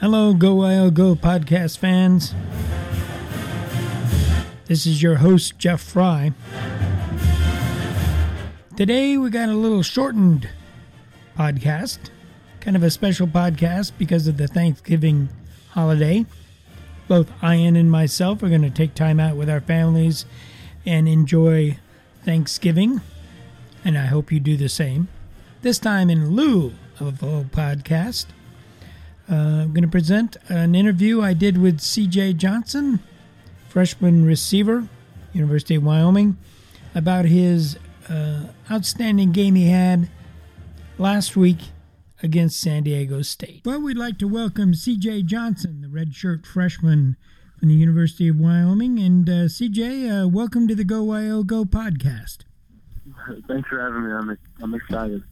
Hello, Go Wyo Go podcast fans. This is your host, Jeff Fry. Today we got a little shortened podcast, kind of a special podcast because of the Thanksgiving holiday. Both Ian and myself are going to take time out with our families and enjoy Thanksgiving, and I hope you do the same. This time, in lieu of a podcast, uh, I'm going to present an interview I did with CJ Johnson, freshman receiver, University of Wyoming, about his uh, outstanding game he had last week against San Diego State. Well, we'd like to welcome CJ Johnson, the redshirt freshman from the University of Wyoming. And uh, CJ, uh, welcome to the Go Wyo Go podcast. Thanks for having me. I'm, I'm excited.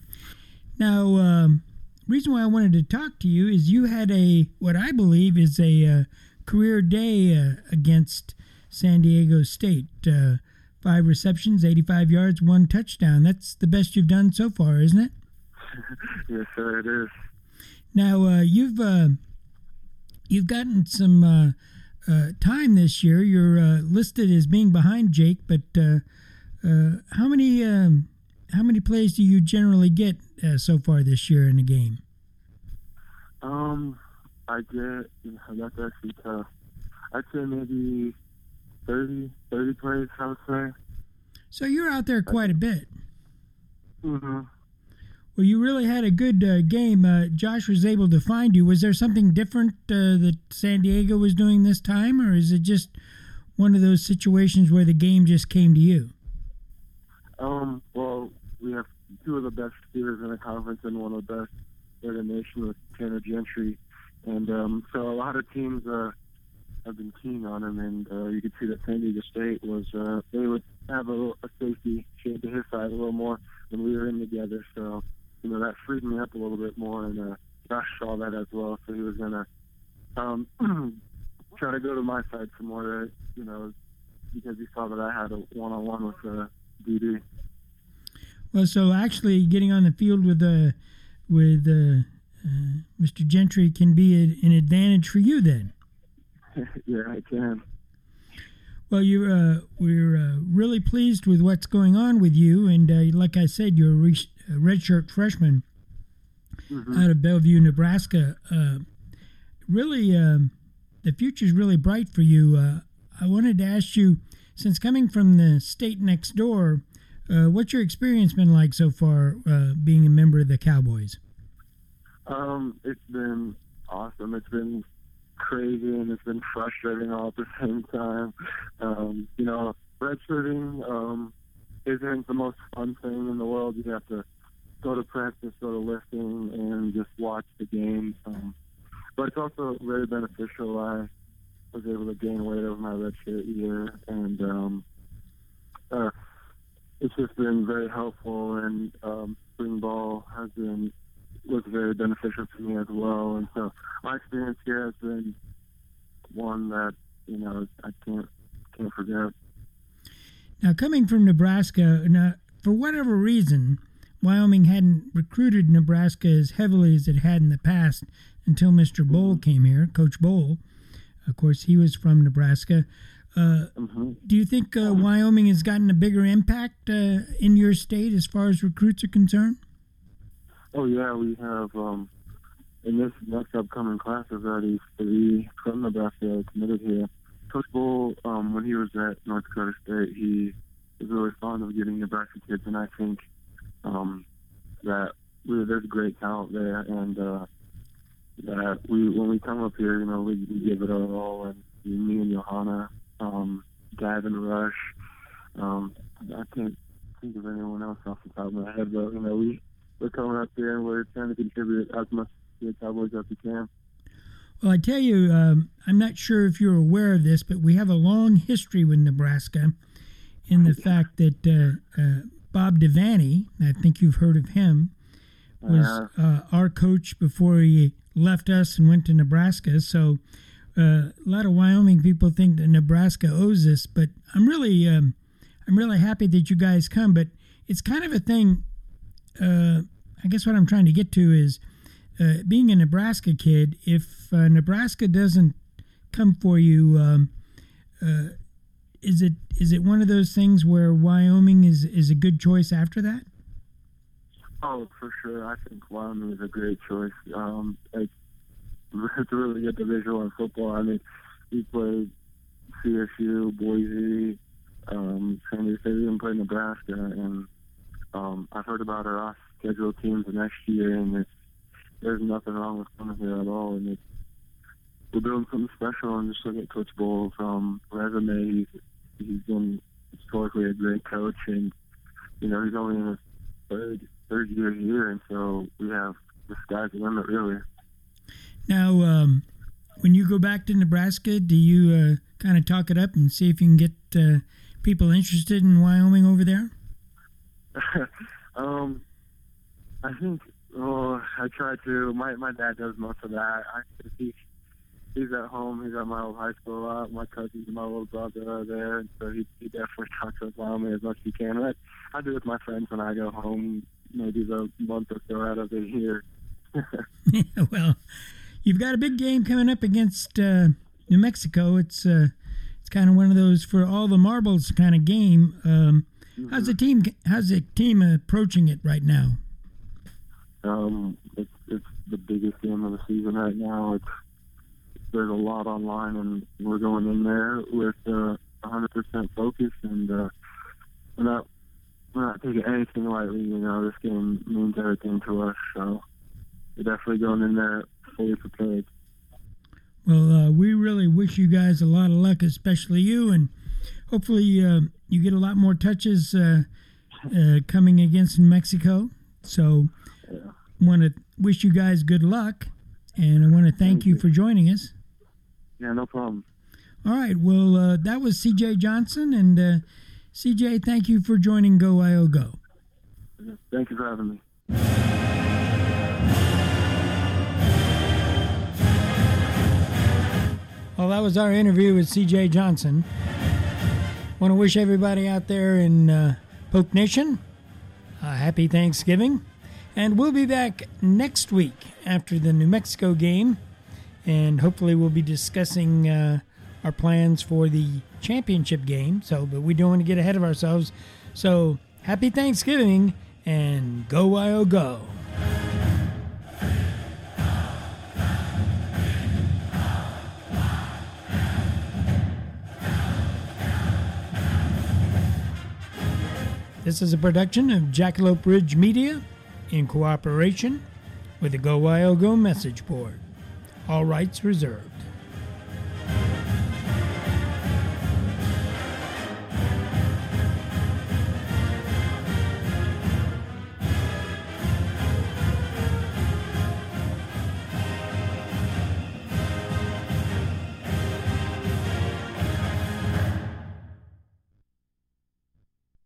Now, um, reason why I wanted to talk to you is you had a what I believe is a uh, career day uh, against San Diego State. Uh, five receptions, 85 yards, one touchdown. That's the best you've done so far, isn't it? yes, sir. It is. Now uh, you've uh, you've gotten some uh, time this year. You're listed as being behind Jake, but how many um, how many plays do you generally get uh, so far this year in the game? Um, I get, that's actually tough. I'd say maybe 30, 30 plays, I would say. So you're out there quite a bit. Mm-hmm. Well, you really had a good uh, game. Uh, Josh was able to find you. Was there something different uh, that San Diego was doing this time, or is it just one of those situations where the game just came to you? Um, well, we have two of the best receivers in the conference and one of the best in the nation with Tanner Gentry. And um, so a lot of teams uh, have been keen on him, and uh, you could see that San Diego State was uh, they would have a, a safety shade to his side a little more when we were in together. So you know that freed me up a little bit more, and uh, Josh saw that as well. So he was gonna um, try to go to my side some more, you know, because he saw that I had a one-on-one with uh, DD. Well, so actually, getting on the field with uh, with uh, uh, Mr. Gentry can be a, an advantage for you then. yeah, I can. Well, you uh, we're uh, really pleased with what's going on with you, and uh, like I said, you're a, re- a redshirt freshman mm-hmm. out of Bellevue, Nebraska. Uh, really, um, the future is really bright for you. Uh, I wanted to ask you, since coming from the state next door, uh, what's your experience been like so far, uh, being a member of the Cowboys? Um, it's been awesome. It's been crazy and it's been frustrating all at the same time. Um, you know, redshirting um, isn't the most fun thing in the world. You have to go to practice, go to lifting, and just watch the games. Um, but it's also very beneficial. I was able to gain weight over my redshirt year, and um, it's just been very helpful, and um, spring ball has been was very beneficial to me as well. And so my experience here has been one that you know I can't can't forget. Now, coming from Nebraska, now, for whatever reason, Wyoming hadn't recruited Nebraska as heavily as it had in the past until Mr. Bohl came here, Coach Bohl. Of course, he was from Nebraska. Uh, mm-hmm. Do you think uh, Wyoming has gotten a bigger impact uh, in your state as far as recruits are concerned? Oh yeah, we have. Um, in this next upcoming class, there's already three from Nebraska committed here. Coach Bohl, um, when he was at North Dakota State, he was really fond of getting Nebraska kids, and I think um, that we, there's a great talent there, and uh, that we when we come up here, you know, we, we give it our all, and me and Johanna um, Gavin Rush. Um, I can't think of anyone else off the top of my head, but you know, we we're coming up there and we're trying to contribute as much to the Cowboys as we can. Well, I tell you, um, I'm not sure if you're aware of this, but we have a long history with Nebraska in the fact that uh, uh, Bob Devaney, I think you've heard of him, was uh, our coach before he left us and went to Nebraska. So uh, a lot of Wyoming people think that Nebraska owes this, but I'm really, um, I'm really happy that you guys come. But it's kind of a thing. Uh, I guess what I'm trying to get to is uh, being a Nebraska kid, if uh, Nebraska doesn't come for you, um, uh, is it is it one of those things where Wyoming is is a good choice after that? Oh, for sure. I think Wyoming is a great choice. Um, it's, it's a really good Division One football. I mean, we played CSU, Boise, um, San Diego State, even played Nebraska, and um, I've heard about our off schedule teams next year, and it's, there's nothing wrong with coming here at all. And it's, we're doing something special. And just look at Coach Bohl's um, resume. He's he's been historically a great coach, and you know he's only in his third third year here, and so we have the sky's the limit, really. Now, um, when you go back to Nebraska, do you uh, kind of talk it up and see if you can get uh, people interested in Wyoming over there? um, I think. Well, I try to. My my dad does most of that. I he he's at home. He's at my old high school a lot. My cousins and my little brother are there, and so he, he definitely talks about me as much as he can. I, I do with my friends when I go home, maybe the month or so out of the year. well, you've got a big game coming up against uh, New Mexico. It's uh, it's kind of one of those for all the marbles kind of game. Um, mm-hmm. How's the team? How's the team approaching it right now? Um, it's it's the biggest game of the season right now. It's there's a lot online, and we're going in there with uh, 100% focus, and uh, we're not we're not taking anything lightly. You know, this game means everything to us, so we're definitely going in there fully prepared. Well, uh, we really wish you guys a lot of luck, especially you, and hopefully uh, you get a lot more touches uh, uh coming against Mexico. So, yeah. want to wish you guys good luck, and I want to thank, thank you, you for joining us. Yeah, no problem. All right. Well, uh, that was CJ Johnson. And uh, CJ, thank you for joining Go Wyo Go. Thank you for having me. Well, that was our interview with CJ Johnson. Want to wish everybody out there in uh, Nation a happy Thanksgiving. And we'll be back next week after the New Mexico game and hopefully we'll be discussing uh, our plans for the championship game. So, but we don't want to get ahead of ourselves. So, happy Thanksgiving and go Wyo go! This is a production of Jackalope Ridge Media in cooperation with the Go Wyo Go message board. All rights reserved.